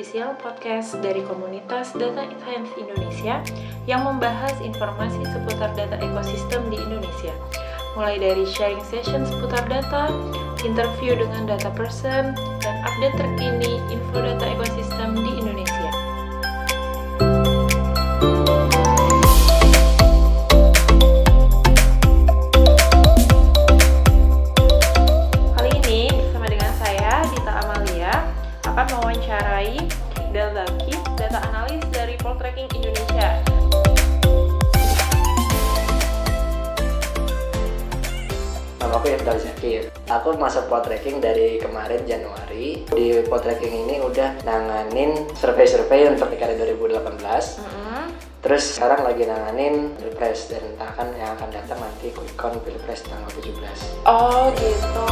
official podcast dari komunitas Data Science Indonesia yang membahas informasi seputar data ekosistem di Indonesia. Mulai dari sharing session seputar data, interview dengan data person, dan update terkini info data ekosistem di Indonesia. Nama aku Ifdal Zakir. Aku masuk tracking dari kemarin Januari. Di tracking ini udah nanganin survei-survei untuk PKD 2018. Mm-mm. Terus sekarang lagi nanganin Pilpres dan entah kan yang akan datang nanti quick count Pilpres tanggal 17. Oh gitu.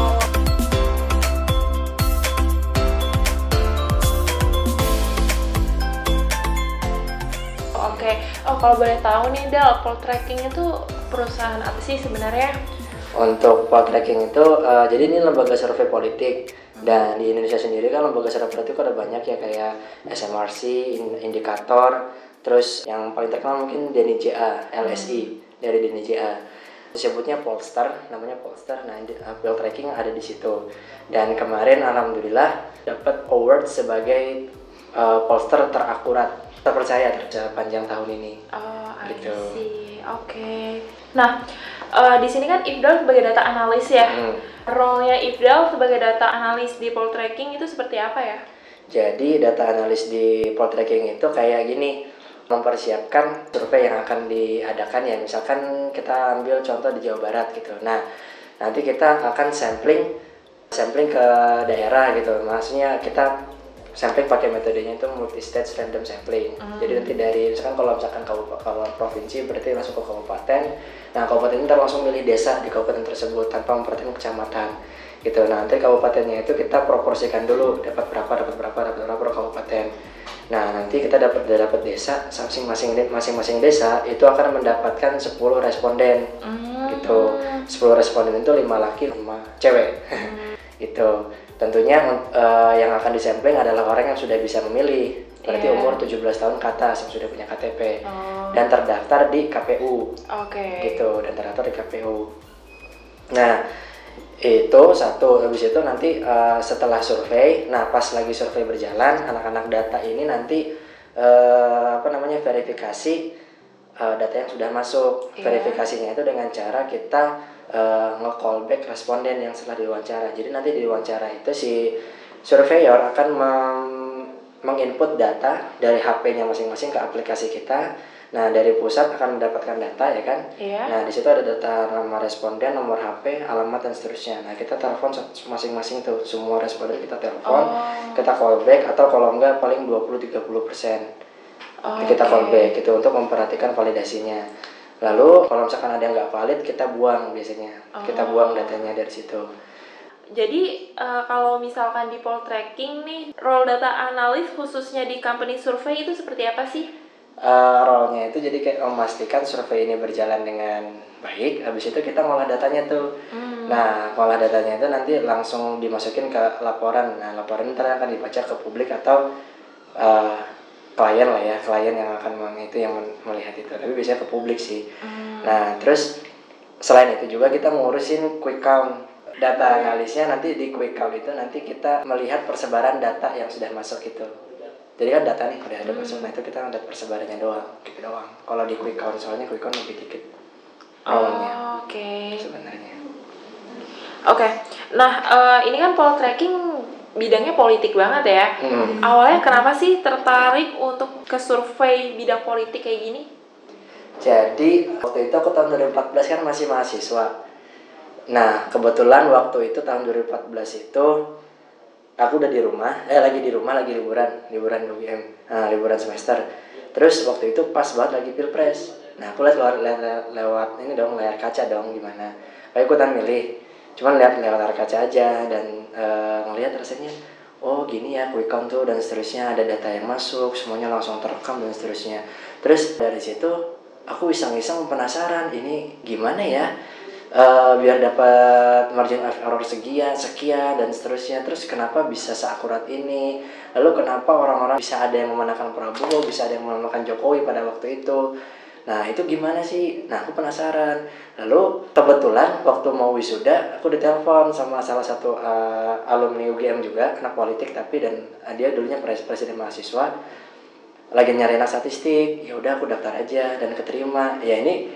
Oke, oh kalau boleh tahu nih Del, Poltreking itu perusahaan apa sih sebenarnya? Untuk tracking itu, eh, jadi ini lembaga survei politik dan di Indonesia sendiri kan lembaga survei politik ada banyak ya kayak SMRC, In- Indikator, terus yang paling terkenal mungkin DNIJA, LSI dari DNIJA. Disebutnya Polster, namanya Polster. Nah, uh, Bill Tracking ada di situ. Dan kemarin alhamdulillah dapat award sebagai uh, Polster terakurat, terpercaya sepanjang tahun ini. Oh, Gitu. Oke. Nah, eh, di sini kan Ifdal sebagai data analis ya. Hmm. Role-nya Ifdal sebagai data analis di Poltreking itu seperti apa ya? Jadi data analis di Poltreking itu kayak gini, mempersiapkan survei yang akan diadakan ya. Misalkan kita ambil contoh di Jawa Barat gitu. Nah, nanti kita akan sampling sampling ke daerah gitu. Maksudnya kita sampling pakai metodenya itu multi stage random sampling. Jadi nanti dari misalkan kalau misalkan kabupaten provinsi berarti langsung ke kabupaten. Nah, kabupaten itu langsung milih desa di kabupaten tersebut tanpa memperhatikan kecamatan gitu. Nah, nanti kabupatennya itu kita proporsikan dulu dapat berapa, dapat berapa, dapat berapa per kabupaten. Nah, nanti kita dapat dapat desa masing-masing masing-masing desa itu akan mendapatkan 10 responden Hmm. gitu. 10 responden itu 5 laki, 5 cewek. Gitu. Tentunya eh, yang akan disampling adalah orang yang sudah bisa memilih. Berarti Iya. umur 17 tahun ke atas yang sudah punya KTP Oh, dan terdaftar di KPU Oke. gitu dan terdaftar di KPU. Nah itu satu habis itu nanti eh, setelah survei, nah pas lagi survei berjalan anak-anak data ini nanti eh, apa namanya verifikasi eh, data yang sudah masuk. Iya. Verifikasinya itu dengan cara kita eh, nge-callback responden yang setelah diwawancara. Jadi nanti di wawancara itu si surveyor akan menginput data dari HP-nya masing-masing ke aplikasi kita. Nah, dari pusat akan mendapatkan data ya kan. Iya. Nah, di situ ada data nama responden, nomor HP, alamat dan seterusnya. Nah, kita telepon masing-masing tuh semua responden kita telepon, Oh. kita callback atau kalau enggak paling 20-30 persen Oh, kita oke. callback gitu untuk memperhatikan validasinya. Lalu kalau misalkan ada yang nggak valid kita buang biasanya, kita Oh. buang datanya dari situ. Jadi eh, kalau misalkan di Poltreking nih, role data analis khususnya di company survey itu seperti apa sih? Eh, role-nya itu jadi kayak memastikan survei ini berjalan dengan baik. Habis itu kita ngolah datanya tuh. Hmm. Nah, ngolah datanya itu nanti langsung dimasukin ke laporan. Nah, laporan ntar akan dibaca ke publik atau eh, klien lah ya, klien yang akan itu yang melihat itu. Tapi biasanya ke publik sih. Hmm. Nah, terus selain itu juga kita ngurusin quick count. Data analisnya nanti di quick count itu nanti kita melihat persebaran data yang sudah masuk itu. Jadi kan data nih udah ada masuk, nah itu kita ngeliat persebarannya doang, gitu doang. Kalau di quick count soalnya quick count lebih dikit role-nya Oh, Oke. sebenarnya. Oke. Nah, eh, ini kan Poltreking bidangnya politik banget ya. Hmm. Awalnya kenapa sih tertarik untuk ke survei bidang politik kayak gini? Jadi waktu itu aku tahun 2014 kan masih mahasiswa. Nah kebetulan waktu itu tahun 2014 itu aku udah di rumah, eh lagi di rumah lagi liburan, liburan UGM, nah, liburan semester. Terus waktu itu pas banget lagi pilpres. Nah aku lihat lewat, lewat, lewat ini dong layar kaca dong gimana. Aku ikutan milih, cuman lihat lewat layar kaca aja dan eh, ngelihat rasanya oh gini ya quick count tuh dan seterusnya ada data yang masuk semuanya langsung terekam dan seterusnya. Terus dari situ aku iseng-iseng penasaran ini gimana ya? Eh, biar dapat margin of error sekian sekian dan seterusnya. Terus kenapa bisa seakurat ini? Lalu kenapa orang-orang bisa ada yang memenangkan Prabowo bisa ada yang memenangkan Jokowi pada waktu itu nah itu gimana sih nah aku penasaran lalu kebetulan waktu mau wisuda aku ditelepon sama salah satu eh, alumni UGM juga anak politik tapi dan eh, dia dulunya pres- presiden mahasiswa lagi nyari anak statistik ya udah aku daftar aja dan keterima ya ini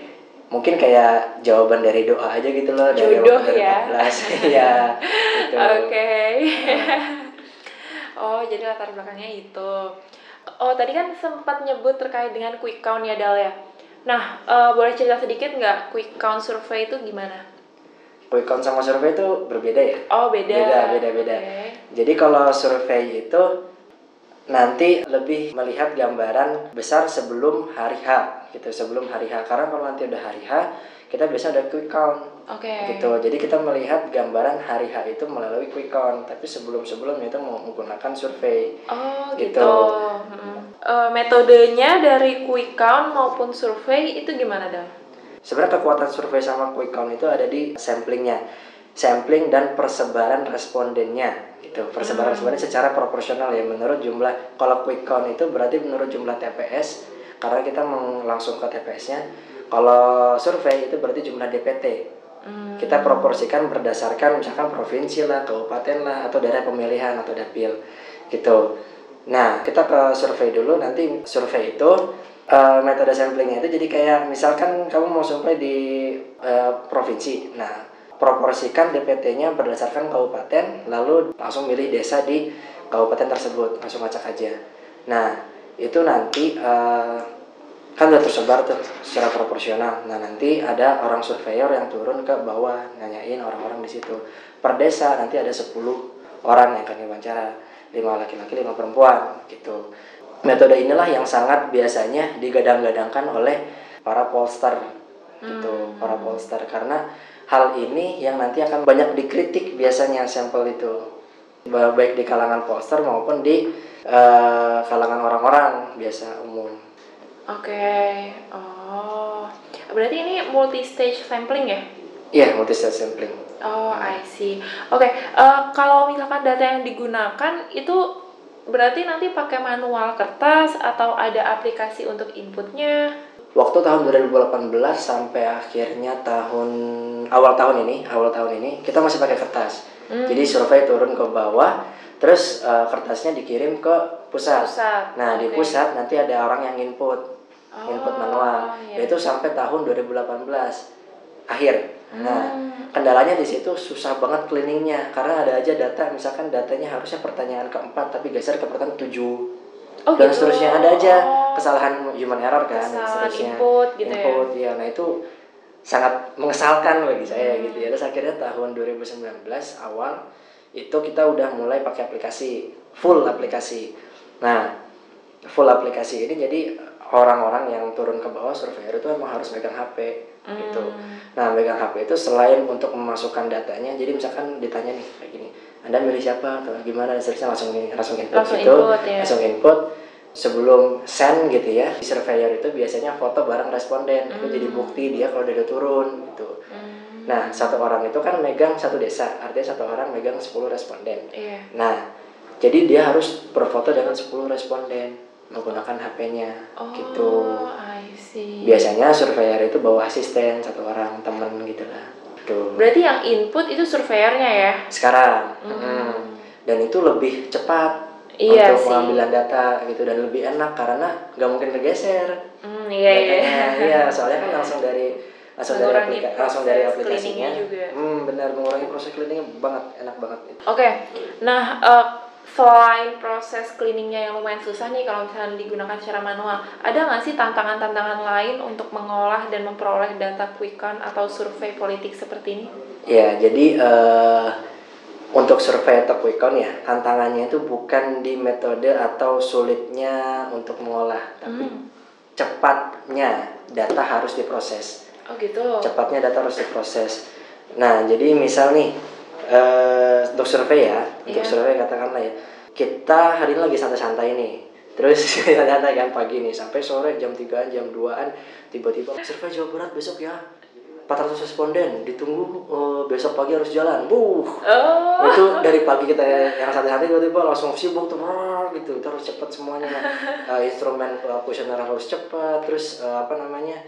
mungkin kayak jawaban dari doa aja gitu loh dari Jodoh dari ya. 14 ya gitu. Oke. oh, jadi latar belakangnya itu. Oh, tadi kan sempat nyebut terkait dengan quick count ya, Dal ya. Nah, eh, boleh cerita sedikit nggak quick count survey itu gimana? quick count sama survei itu berbeda ya Oh, beda. Beda, beda, beda. Oke. jadi kalau survei itu nanti lebih melihat gambaran besar sebelum hari H gitu sebelum hari H karena kalau nanti udah hari H kita biasa ada quick count Oke. gitu jadi kita melihat gambaran hari H itu melalui quick count tapi sebelum sebelumnya itu menggunakan survei Oh, Gitu. gitu. Mm. Metodenya dari quick count maupun survei itu gimana, Dal? sebenarnya kekuatan survei sama quick count itu ada di samplingnya sampling dan persebaran respondennya gitu persebaran responden secara proporsional ya menurut jumlah kalau quick count itu berarti menurut jumlah TPS karena kita langsung ke TPS-nya kalau survei itu berarti jumlah DPT Hmm. kita proporsikan berdasarkan misalkan provinsi lah, kabupaten lah, atau daerah pemilihan atau dapil gitu. Nah kita ke survei dulu nanti survei itu eh, metode samplingnya itu jadi kayak misalkan kamu mau survei di eh, provinsi, nah proporsikan DPT-nya berdasarkan kabupaten, lalu langsung milih desa di kabupaten tersebut langsung acak aja. Nah itu nanti eh, kan udah tersebar tuh secara proporsional. Nah nanti ada orang surveyor yang turun ke bawah nanyain orang-orang di situ. Per desa nanti ada 10 orang yang akan diwawancara, lima laki-laki, lima perempuan gitu. Metode inilah yang sangat biasanya digadang-gadangkan oleh para pollster gitu, para pollster karena hal ini yang nanti akan banyak dikritik biasanya sampel itu Ba- baik di kalangan pollster maupun di eh, kalangan orang-orang biasa umum. Oke. Oh. Berarti ini multi stage sampling ya? Iya, multi stage sampling. Oh, I see. Oke, eh, kalau misalkan data yang digunakan itu berarti nanti pakai manual kertas atau ada aplikasi untuk inputnya? Waktu tahun 2018 sampai akhirnya tahun awal tahun ini, awal tahun ini kita masih pakai kertas. Hmm. Jadi survei turun ke bawah, terus eh, kertasnya dikirim ke pusat. Pusat. Nah, di Oke. pusat nanti ada orang yang input, input Oh, manual. iya. Itu sampai tahun 2018 akhir. Nah, Hmm. kendalanya di situ susah banget cleaningnya karena ada aja data misalkan datanya harusnya pertanyaan keempat tapi geser ke pertanyaan tujuh Oh, dan gitu. seterusnya ada aja Oh. kesalahan human error kan dan Kesalahan seterusnya input gitu ya. input ya nah itu sangat mengesalkan bagi saya Hmm. gitu ya terus akhirnya tahun 2019 awal itu kita udah mulai pakai aplikasi full aplikasi nah full aplikasi ini jadi orang-orang yang turun ke bawah surveyor itu emang harus megang HP gitu Hmm. Nah, megang HP itu selain untuk memasukkan datanya, jadi misalkan ditanya nih kayak gini, Anda milih siapa atau gimana, dan seterusnya langsung langsung input Langsung gitu, input, ya. langsung input. Sebelum send gitu ya, di surveyor itu biasanya foto bareng responden, itu jadi bukti dia kalau dia udah turun gitu. Hmm. Nah, satu orang itu kan megang satu desa, artinya satu orang megang 10 responden. Iya. Nah, jadi dia harus berfoto dengan 10 responden menggunakan HP-nya Oh, gitu. I see. Biasanya surveyor itu bawa asisten satu orang temen gitu lah. Tuh. Berarti yang input itu surveyornya ya? Sekarang, Hmm. mm, dan itu lebih cepat Iya untuk sih. pengambilan data gitu dan lebih enak karena nggak mungkin kegeser. Hmm, iya iya. Datanya. Iya, soalnya kan langsung dari langsung dari aplika- langsung dari aplikasinya. juga. Hmm, benar mengurangi proses cleaningnya banget, enak banget. Oke, nah eh, selain proses cleaningnya yang lumayan susah nih kalau misalnya digunakan secara manual, ada nggak sih tantangan-tantangan lain untuk mengolah dan memperoleh data quick count atau survei politik seperti ini? Ya, jadi eh, untuk survei atau quick count ya, tantangannya itu bukan di metode atau sulitnya untuk mengolah, tapi Hmm. cepatnya data harus diproses. Oh gitu. Cepatnya data harus diproses. Nah, jadi misal nih eh, untuk survei ya, untuk Iya. survei katakanlah ya, kita hari ini lagi santai-santai nih. Terus santai kan pagi nih sampai sore jam 3-an, jam 2-an tiba-tiba survei Jawa Barat besok ya. 400 responden ditunggu eh, besok pagi harus jalan buh Oh. itu dari pagi kita yang santai-santai tiba-tiba langsung sibuk tuh gitu itu harus cepat semuanya Eh, instrumen kuesioner harus cepat terus eh, apa namanya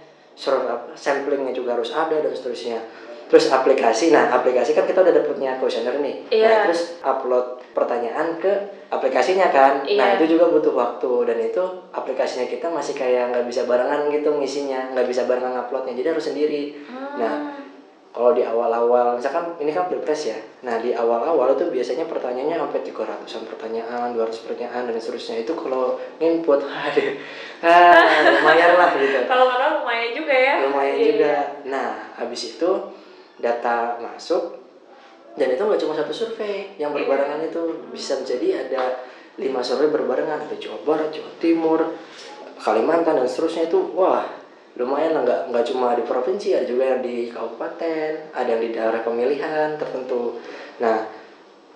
samplingnya juga harus ada dan seterusnya terus aplikasi nah aplikasi kan kita udah dapetnya kuesioner nih Iya. nah terus upload pertanyaan ke aplikasinya kan nah Iya. itu juga butuh waktu dan itu aplikasinya kita masih kayak nggak bisa barengan gitu ngisinya nggak bisa barengan uploadnya jadi harus sendiri Hmm. nah kalau di awal-awal misalkan ini kan pilpres ya nah di awal-awal itu biasanya pertanyaannya sampai 300an pertanyaan 200 pertanyaan dan seterusnya itu kalau input aduh ah, lumayan lah gitu Kalau manual lumayan juga ya. lumayan Iya, juga iya. nah habis itu data masuk dan itu nggak cuma satu survei yang berbarengan itu bisa jadi ada lima survei berbarengan ada Jawa Barat Jawa Timur Kalimantan dan seterusnya itu wah lumayan lah nggak nggak cuma di provinsi ada juga yang di kabupaten ada yang di daerah pemilihan tertentu. Nah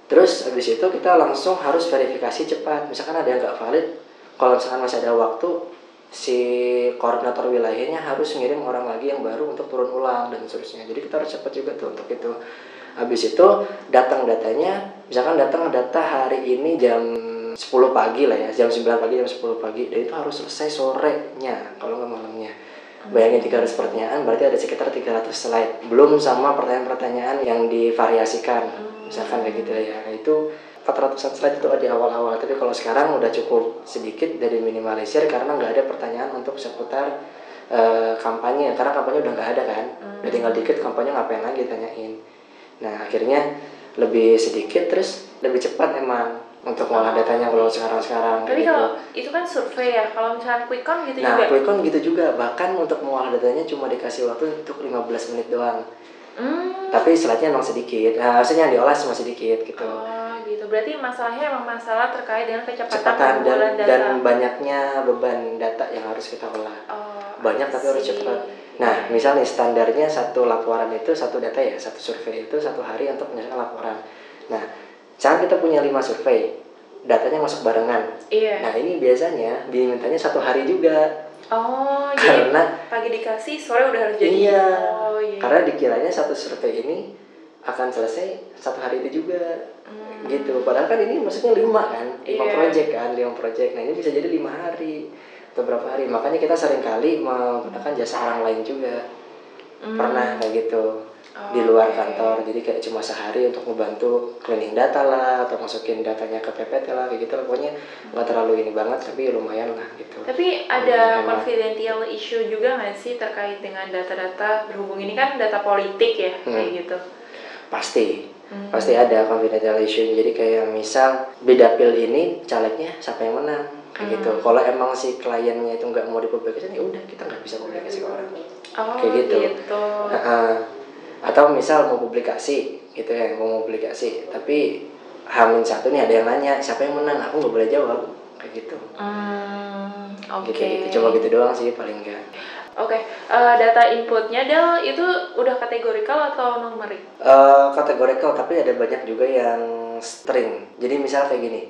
terus habis itu kita langsung harus verifikasi cepat. Misalkan ada yang nggak valid kalau misalkan masih ada waktu si koordinator wilayahnya harus ngirim orang lagi yang baru untuk turun ulang dan seterusnya. Jadi kita harus cepat juga tuh untuk itu. Habis itu datang datanya misalkan datang data hari ini jam 10 pagi lah ya jam 9 pagi jam 10 pagi dan itu harus selesai sorenya kalau nggak malamnya. Bayangin 300 pertanyaan berarti ada sekitar 300 slide. Belum sama pertanyaan-pertanyaan yang divariasikan misalkan kayak gitu ya. Nah, itu 400 slide itu di awal-awal tapi kalau sekarang udah cukup sedikit dari minimalisir karena nggak ada pertanyaan untuk seputar eh, kampanye karena kampanye udah nggak ada kan udah tinggal dikit kampanye ngapain lagi tanyain nah akhirnya lebih sedikit terus lebih cepat emang untuk ngolah datanya kalau sekarang-sekarang Tapi gitu. kalau itu kan survei ya. Kalau misalnya quick count gitu Nah, juga. quick count gitu juga. Bahkan untuk mengolah datanya cuma dikasih waktu untuk 15 menit doang. Hmm. Tapi slide-nya emang sedikit. Nah, maksudnya yang diolah cuma sedikit gitu. Oh gitu. Berarti masalahnya emang masalah terkait dengan kecepatan Cepatan dan, data. dan banyaknya beban data yang harus kita olah. Oh, Banyak tapi harus cepat. Nah, misal nih standarnya satu laporan itu satu data ya, satu survei itu satu hari untuk menyelesaikan laporan. Nah, saat kita punya lima survei, datanya masuk barengan. Iya. Nah, ini biasanya dimintanya satu hari juga Oh, jadi karena pagi dikasih, sore udah harus jadi. Iya. Oh, iya. Karena dikiranya satu survei ini akan selesai satu hari itu juga. Hmm. Gitu. Padahal kan ini maksudnya lima kan, lima Iya. project kan, lima project. Nah ini bisa jadi lima hari atau berapa hari. Makanya kita sering kali menggunakan jasa orang lain juga. Hmm. Pernah kayak gitu Oh, di luar oke. kantor. Jadi kayak cuma sehari untuk membantu cleaning data lah atau masukin datanya ke PPT lah kayak gitu. lah. Pokoknya nggak terlalu ini banget tapi lumayan lah gitu. Tapi ada Emang. confidential issue juga nggak sih terkait dengan data-data berhubung ini kan data politik ya kayak Hmm. gitu. Pasti. Hmm. pasti ada confidential issue jadi kayak misal beda pil ini calegnya siapa yang menang kayak gitu Hmm. kalau emang si kliennya itu nggak mau dipublikasikan ya udah kita nggak bisa publikasi ke orang Oh Kayak gitu. gitu. Heeh. atau misal mau publikasi gitu ya mau publikasi tapi Hamin satu nih ada yang nanya siapa yang menang aku nggak boleh jawab kayak gitu Hmm, oke. gitu gitu coba gitu doang sih paling enggak Oke, eh, data inputnya Del itu udah kategorikal atau numerik? Eh, kategorikal tapi ada banyak juga yang string. Jadi misal kayak gini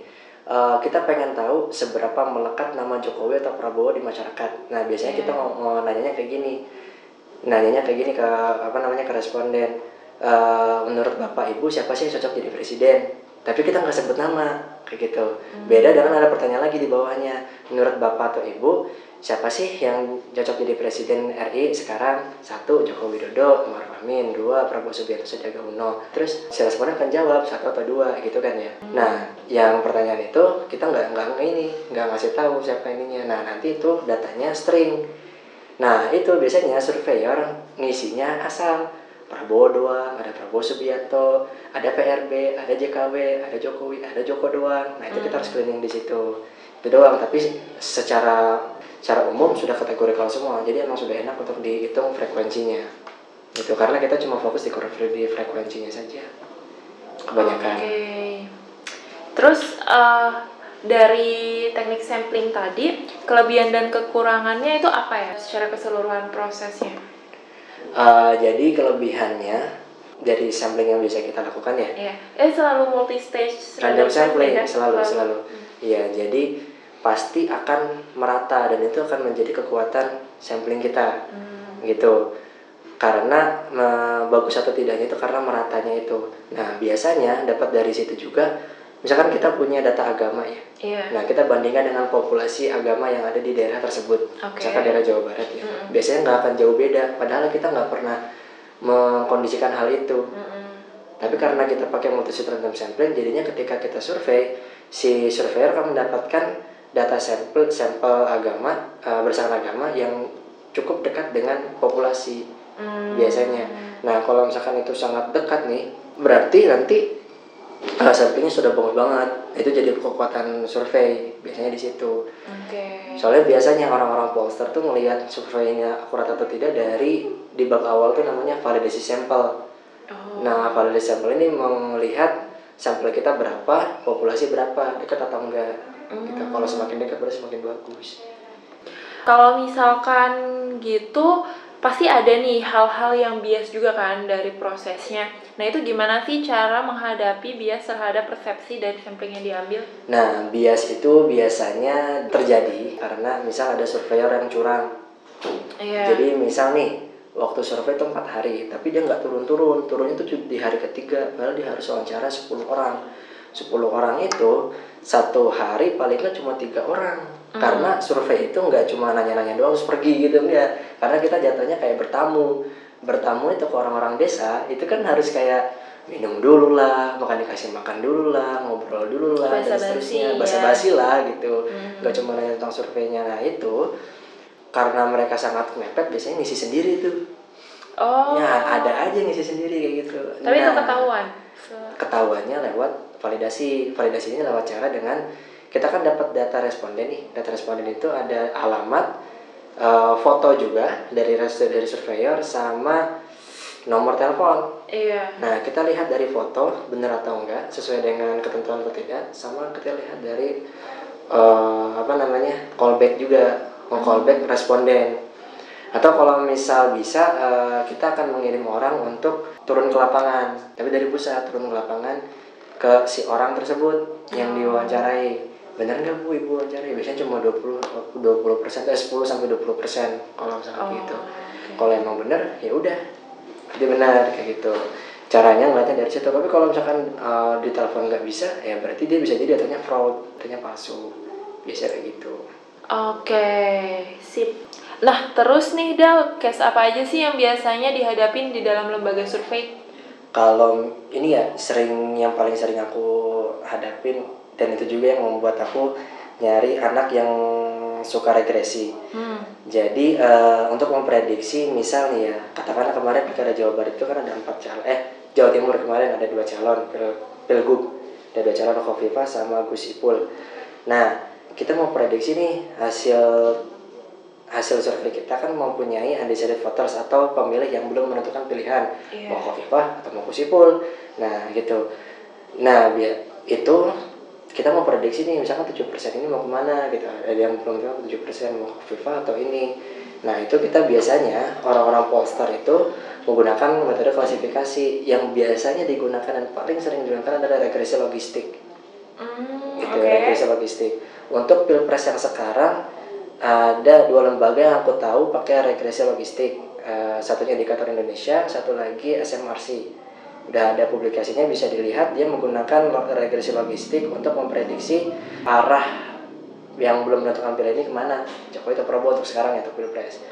eh, kita pengen tahu seberapa melekat nama Jokowi atau Prabowo di masyarakat. Nah biasanya kita mau, mau nanyanya kayak gini. Nanyanya kayak gini ke apa namanya ke responden Eh, menurut bapak ibu siapa sih yang cocok jadi presiden? Tapi kita nggak sebut nama kayak gitu. Beda dengan ada pertanyaan lagi di bawahnya. Menurut bapak atau ibu siapa sih yang cocok jadi presiden RI sekarang? Satu Joko Widodo Umar Amin. Dua Prabowo Subianto Sandiaga Uno. Terus si responden akan jawab satu atau dua gitu kan ya. Nah yang pertanyaan itu kita nggak nggak ini nggak ngasih tahu siapa ininya. Nah nanti itu datanya string. Nah itu biasanya surveyor ngisinya asal Prabowo doang, ada Prabowo Subianto, ada PRB, ada JKW, ada Jokowi, ada Joko doang. Nah itu kita harus cleaning di situ. Itu doang, tapi secara secara umum sudah kategorikal semua. Jadi emang sudah enak untuk dihitung frekuensinya. Gitu karena kita cuma fokus di di frekuensinya saja. Kebanyakan. Oke. Terus eh, dari teknik sampling tadi, kelebihan dan kekurangannya itu apa ya secara keseluruhan prosesnya? Eh, jadi kelebihannya dari sampling yang bisa kita lakukan ya Iya. Eh selalu multi stage random sampling kan? selalu selalu iya jadi pasti akan merata dan itu akan menjadi kekuatan sampling kita Hmm. gitu karena me- bagus atau tidaknya itu karena meratanya itu. Nah biasanya dapat dari situ juga, misalkan kita punya data agama ya. Iya. Nah kita bandingkan dengan populasi agama yang ada di daerah tersebut, Oke. misalkan daerah Jawa Barat ya. Mm-mm. Biasanya nggak akan jauh beda, padahal kita nggak pernah mengkondisikan hal itu. Mm-mm. Tapi karena kita pakai multi-site random sampling, jadinya ketika kita survei, si surveyor akan mendapatkan data sampel sampel agama eh, berdasarkan agama yang cukup dekat dengan populasi Mm. biasanya. Nah kalau misalkan itu sangat dekat nih, berarti nanti uh, samplingnya sudah bagus banget. Itu jadi kekuatan survei biasanya di situ. Oke. Soalnya biasanya orang-orang pollster tuh melihat surveinya akurat atau tidak dari di bab awal tuh namanya validasi sampel. Oh. Nah, validasi sampel ini melihat sampel kita berapa, populasi berapa, dekat atau enggak. Gitu. Kalau semakin dekat berarti semakin bagus. Kalau misalkan gitu, pasti ada nih hal-hal yang bias juga kan dari prosesnya. Nah itu gimana sih cara menghadapi bias terhadap persepsi dari sampling yang diambil? Nah, bias itu biasanya terjadi karena misal ada surveyor yang curang. Iya. Jadi misal nih, waktu survei itu 4 hari, tapi dia nggak turun-turun. Turunnya itu di hari ketiga, padahal dia harus wawancara 10 orang. 10 orang itu satu hari paling nggak cuma tiga orang. Karena survei itu nggak cuma nanya-nanya doang terus pergi gitu ya. Karena kita jatuhnya kayak bertamu. Bertamu itu ke orang-orang desa, itu kan harus kayak minum dulu lah, makan dikasih makan dulu lah, ngobrol dulu lah, dan Basa-basi, seterusnya, ya. basa-basi lah gitu. Hmm. Nggak cuma nanya tentang surveinya, nah itu karena mereka sangat mepet biasanya ngisi sendiri tuh Oh. ya ada aja ngisi sendiri kayak gitu Tapi itu Nah, ketahuan. Se- ketahuannya lewat validasi validasinya lewat cara dengan kita kan dapat data responden nih data responden itu ada alamat eh, foto juga dari dari surveyor sama nomor telepon. Iya. nah kita lihat dari foto benar atau enggak sesuai dengan ketentuan atau tidak sama kita lihat dari eh, apa namanya callback juga mau callback responden. Atau kalau misal bisa eh, kita akan mengirim orang untuk turun ke lapangan. Tapi dari pusat turun ke lapangan ke si orang tersebut yang diwawancarai benar nggak bu ibu wawancarai biasanya cuma 20 20 persen eh 10 sampai 20 persen kalau misalnya Oh, gitu. oke. kalau emang benar ya udah. Itu benar kayak gitu. Caranya ngeliatnya dari situ. Tapi kalau misalkan eh, di telepon nggak bisa ya berarti dia bisa jadi datanya fraud datanya palsu. Biasa kayak gitu. Oke, sip. Nah, terus nih Dal, case apa aja sih yang biasanya dihadapin di dalam lembaga survei? Kalau ini ya sering yang paling sering aku hadapin dan itu juga yang membuat aku nyari anak yang suka regresi Hmm. jadi eh, untuk memprediksi misal nih ya katakanlah kemarin pilkada Jawa Barat itu kan ada empat calon eh Jawa Timur kemarin ada dua calon pil pilgub ada dua calon Kofifa sama Gus Ipul nah kita mau prediksi nih hasil hasil survei kita kan mempunyai undecided voters atau pemilih yang belum menentukan pilihan. Iya. mau Kofifa atau mau Gus Ipul nah gitu. Nah biar itu kita mau prediksi nih misalkan 7% ini mau ke mana gitu. Ada yang belum tahu 7% mau Kofifa atau ini. Nah itu kita biasanya orang-orang pollster itu menggunakan metode klasifikasi yang biasanya digunakan dan paling sering digunakan adalah regresi logistik. Hmm, gitu oke. regresi logistik. Untuk pilpres yang sekarang ada dua lembaga yang aku tahu pakai regresi logistik. Eh, satunya indikator Indonesia satu lagi SMRC udah ada publikasinya bisa dilihat dia menggunakan regresi logistik untuk memprediksi arah yang belum menentukan pilihan ini ke mana. Jokowi atau Prabowo untuk sekarang ya untuk pilpres.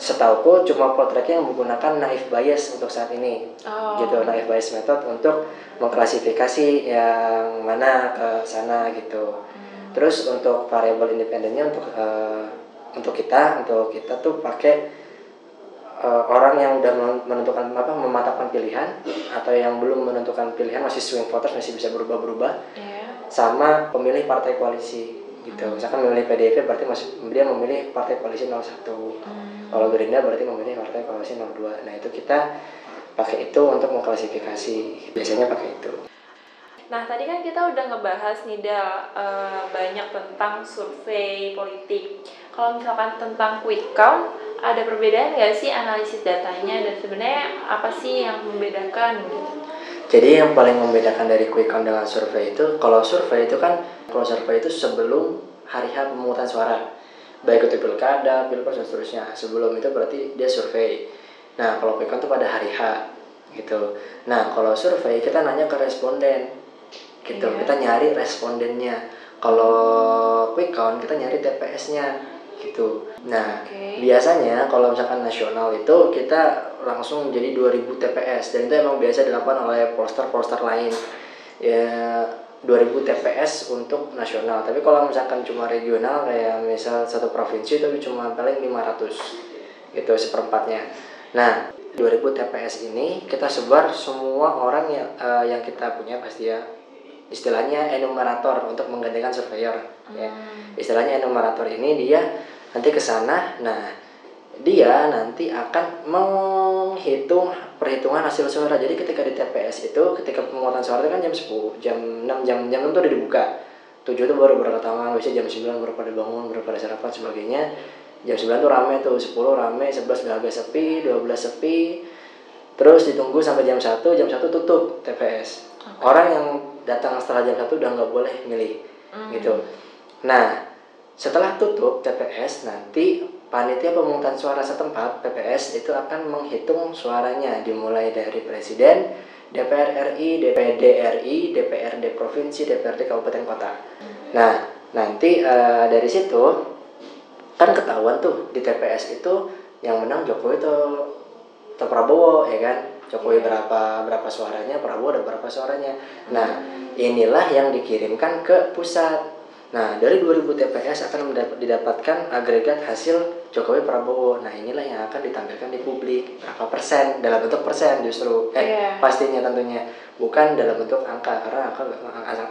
Setauku cuma poltreknya yang menggunakan naif bias untuk saat ini. Oh. gitu naif bias method untuk mengklasifikasi yang mana ke sana gitu. Hmm. Terus untuk variabel independennya untuk eh, untuk kita untuk kita tuh pakai eh, orang yang udah men- menentukan apa mematapkan pilihan atau yang belum menentukan pilihan masih swing voters masih bisa berubah-berubah Iya. sama pemilih partai koalisi gitu. Misalkan memilih PDIP berarti masih dia memilih partai koalisi 01 Hmm. kalau Gerindra berarti memilih partai koalisi 02 nah itu kita pakai itu untuk mengklasifikasi. Biasanya pakai itu Nah, tadi kan kita udah ngebahas nih Dal eh, banyak tentang survei politik. Kalau misalkan tentang quick count, ada perbedaan nggak sih analisis datanya dan sebenarnya apa sih yang membedakan gitu? Jadi yang paling membedakan dari quick count dengan survei itu, kalau survei itu kan, kalau survei itu sebelum hari H pemungutan suara, baik itu pilkada, pilpres dan seterusnya. Sebelum itu berarti dia survei. Nah, kalau quick count tuh pada hari H gitu. Nah, kalau survei kita nanya ke responden gitu. Iya. Kita nyari respondennya. Kalau quick count kita nyari TPS-nya gitu. Nah, Oke. biasanya kalau misalkan nasional itu kita langsung jadi 2000 TPS dan itu emang biasa dilakukan oleh poster-poster lain. Ya 2000 TPS untuk nasional. Tapi kalau misalkan cuma regional kayak misal satu provinsi itu cuma paling 500 gitu seperempatnya. Nah, 2000 TPS ini kita sebar semua orang yang eh, yang kita punya pasti ya istilahnya enumerator untuk menggantikan surveyor ya. Hmm. istilahnya enumerator ini dia nanti ke sana nah dia nanti akan menghitung perhitungan hasil suara. Jadi ketika di TPS itu ketika pemungutan suara itu kan jam 10 jam 6 jam jam 6 itu udah dibuka. 7 itu baru berangkat tangan biasanya jam 9 baru pada bangun baru pada sarapan sebagainya. Jam 9 tuh rame tuh 10 rame 11 udah agak sepi 12 sepi. Terus ditunggu sampai jam 1 jam 1 tutup TPS orang yang datang setelah jam 1 udah nggak boleh milih Hmm. gitu nah setelah tutup TPS nanti panitia pemungutan suara setempat PPS itu akan menghitung suaranya dimulai dari presiden DPR RI, DPD RI, DPRD provinsi, DPRD kabupaten kota. Nah, nanti eh, dari situ kan ketahuan tuh di TPS itu yang menang Jokowi atau atau Prabowo ya kan Jokowi berapa berapa suaranya Prabowo ada berapa suaranya. Nah inilah yang dikirimkan ke pusat. Nah dari 2000 TPS akan didapatkan agregat hasil Jokowi Prabowo. Nah inilah yang akan ditampilkan di publik. Berapa persen? Dalam bentuk persen justru. Eh Iya. pastinya tentunya. Bukan dalam bentuk angka karena angka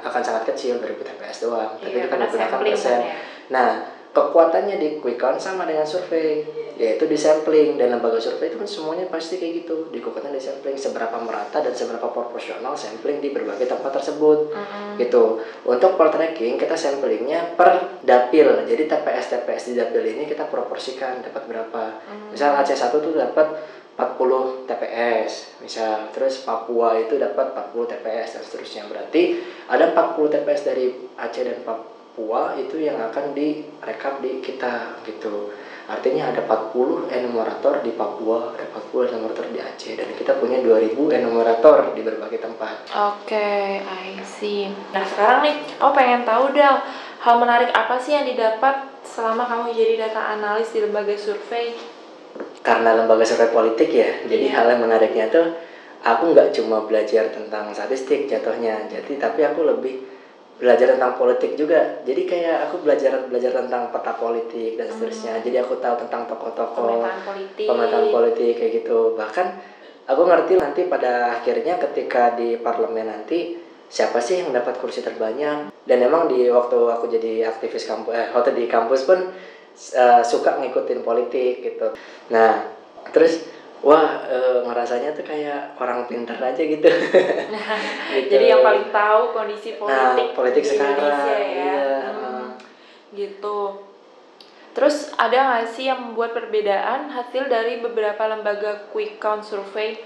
akan sangat kecil 2000 TPS doang. Tapi Iya, kita karena menggunakan persen. kan ya. Nah, kekuatannya di quick count sama dengan survei, yaitu di sampling dan lembaga survei itu kan semuanya pasti kayak gitu. Dikuatkan di sampling seberapa merata dan seberapa proporsional sampling di berbagai tempat tersebut. Mm-mm. Gitu. Untuk poltreking kita samplingnya per dapil. Jadi TPS TPS di dapil ini kita proporsikan dapat berapa. Misal Aceh 1 tuh dapat 40 TPS misal terus Papua itu dapat 40 TPS dan seterusnya berarti ada 40 TPS dari Aceh dan Papua itu yang akan direkap di kita gitu artinya ada 40 enumerator di Papua ada 40 enumerator di Aceh dan kita punya 2000 enumerator di berbagai tempat Oke, I see. Nah sekarang nih, aku pengen tahu Dal, hal menarik apa sih yang didapat selama kamu jadi data analis di lembaga survei? karena lembaga survei politik ya jadi Iya. hal yang menariknya tuh aku nggak cuma belajar tentang statistik jatuhnya jadi tapi aku lebih belajar tentang politik juga. Jadi kayak aku belajar belajar tentang peta politik dan seterusnya. Jadi aku tahu tentang tokoh-tokoh Pemetaan politik. politik kayak gitu. Bahkan aku ngerti nanti pada akhirnya ketika di parlemen nanti siapa sih yang dapat kursi terbanyak? Dan emang di waktu aku jadi aktivis kampus eh waktu di kampus pun eh, suka ngikutin politik gitu. Nah terus wah eh, ngerasanya tuh kayak orang pintar aja gitu Gitu. Jadi yang paling tahu kondisi Nah, politik, politik di sekarang, Indonesia ya. iya, Hmm. Gitu. Terus ada nggak sih yang membuat perbedaan hasil dari beberapa lembaga quick count survey?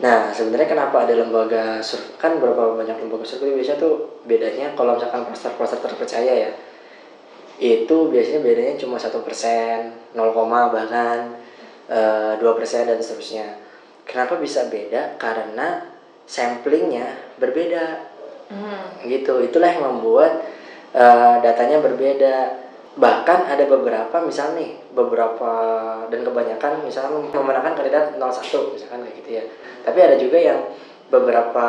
Nah, sebenarnya kenapa ada lembaga survei? Kan berapa banyak lembaga survei biasanya tuh bedanya kalau misalkan poster-poster terpercaya ya, itu biasanya bedanya cuma satu persen, 0, bahkan dua persen dan seterusnya. Kenapa bisa beda? Karena samplingnya berbeda Hmm. gitu itulah yang membuat eh, datanya berbeda bahkan ada beberapa misal nih beberapa dan kebanyakan misalnya memenangkan kandidat 01 misalkan kayak gitu ya tapi ada juga yang beberapa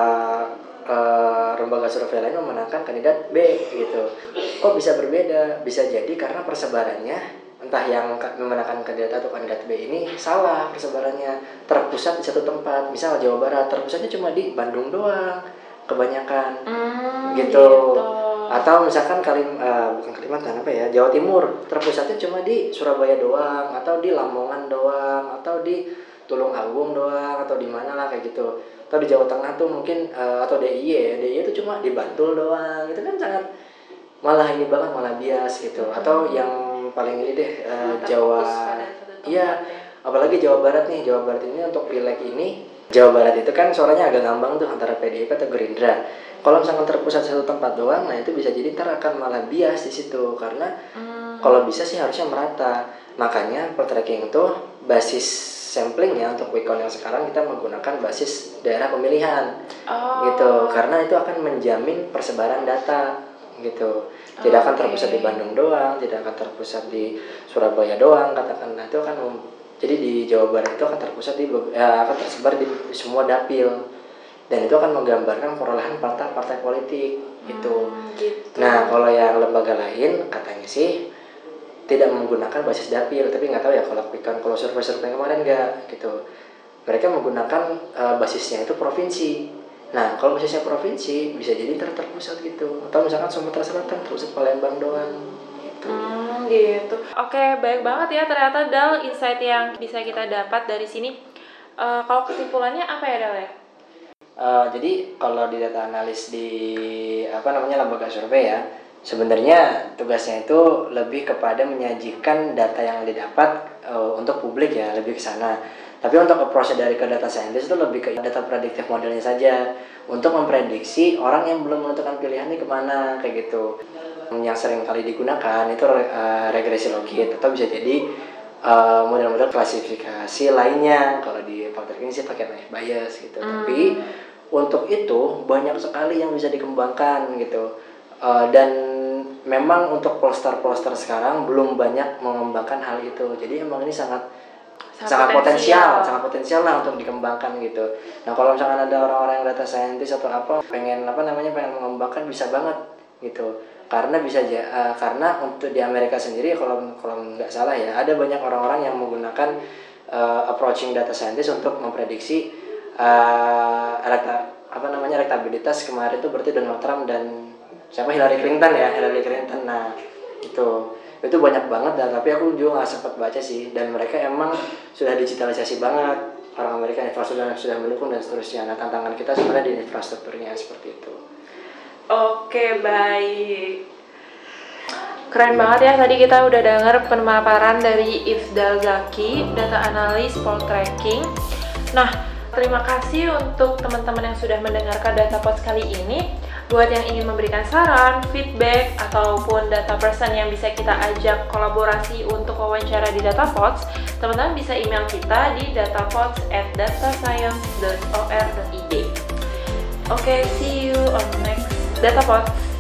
eh, lembaga survei lain memenangkan kandidat B gitu kok bisa berbeda bisa jadi karena persebarannya entah yang ka- memenangkan kandidat atau kandidat B ini salah persebarannya. Terpusat di satu tempat misal Jawa Barat terpusatnya cuma di Bandung doang kebanyakan. Hmm, gitu. gitu. atau misalkan Kalim eh, bukan Kalimantan apa ya Jawa Timur terpusatnya cuma di Surabaya doang atau di Lamongan doang atau di Tulung Agung doang atau di mana lah kayak gitu. Atau di Jawa Tengah tuh mungkin eh, atau DIY ya DIY itu cuma di Bantul doang. Itu kan sangat malah ini banget malah bias gitu. Atau yang paling ini deh. Terfokus Jawa iya ya. apalagi Jawa Barat nih Jawa Barat ini untuk pileg ini Jawa Barat itu kan suaranya agak ngambang tuh antara PDIP atau Gerindra kalau misalkan terpusat satu tempat doang nah itu bisa jadi ntar akan malah bias di situ karena Hmm. kalau bisa sih harusnya merata makanya poltreking itu basis sampling ya untuk quick count yang sekarang kita menggunakan basis daerah pemilihan Oh. gitu karena itu akan menjamin persebaran data gitu tidak akan terpusat di Bandung doang tidak akan terpusat di Surabaya doang katakan nah itu akan jadi di Jawa Barat itu akan terpusat di eh, akan tersebar di semua dapil dan itu akan menggambarkan perolehan partai-partai politik gitu Hmm, gitu. Nah, kalau yang lembaga lain katanya sih tidak menggunakan basis dapil, tapi nggak tahu ya kalau count kalau survei-survei kemarin nggak gitu. Mereka menggunakan eh, basisnya itu provinsi. Nah, kalau basisnya provinsi bisa jadi ter terpusat gitu. Atau misalkan Sumatera Selatan terpusat Palembang doang. Gitu. Hmm, gitu. Oke, baik banget ya ternyata Dal insight yang bisa kita dapat dari sini. Eh, kalau kesimpulannya apa ya Dal ya? Eh, jadi kalau di data analis di apa namanya lembaga survei ya, sebenarnya tugasnya itu lebih kepada menyajikan data yang didapat eh, untuk publik ya, lebih ke sana. Tapi untuk approach dari ke data scientist itu lebih ke data predictive modelnya saja untuk memprediksi orang yang belum menentukan pilihannya ke mana kayak gitu. Yang sering kali digunakan itu eh, regresi logit atau bisa jadi eh, model-model klasifikasi lainnya. Kalau di faktor ini sih pakai naive bias gitu. Hmm. Tapi untuk itu banyak sekali yang bisa dikembangkan gitu Eh, dan memang untuk polster-polster sekarang belum banyak mengembangkan hal itu jadi emang ini sangat sangat, potensial. sangat potensial lah untuk dikembangkan gitu. Nah kalau misalkan ada orang-orang yang data scientist atau apa pengen apa namanya pengen mengembangkan bisa banget gitu. Karena bisa aja eh, karena untuk di Amerika sendiri kalau kalau nggak salah ya ada banyak orang-orang yang menggunakan eh, approaching data scientist untuk memprediksi eh elekta- apa namanya elektabilitas kemarin itu berarti Donald Trump dan siapa? Hillary Clinton ya Hillary Clinton. Nah itu itu banyak banget dan tapi aku juga nggak sempat baca sih dan mereka emang sudah digitalisasi banget orang Amerika infrastruktur sudah mendukung dan seterusnya nah tantangan kita sebenarnya di infrastrukturnya seperti itu Oke, baik. Keren banget ya tadi kita udah denger pemaparan dari Ifdal Zaki, data analis poll tracking. Nah, terima kasih untuk teman-teman yang sudah mendengarkan data pods kali ini. Buat yang ingin memberikan saran, feedback, ataupun data person yang bisa kita ajak kolaborasi untuk wawancara di data pods, teman-teman bisa email kita di datapods at datascience.or.id. Oke, see you on next data pods.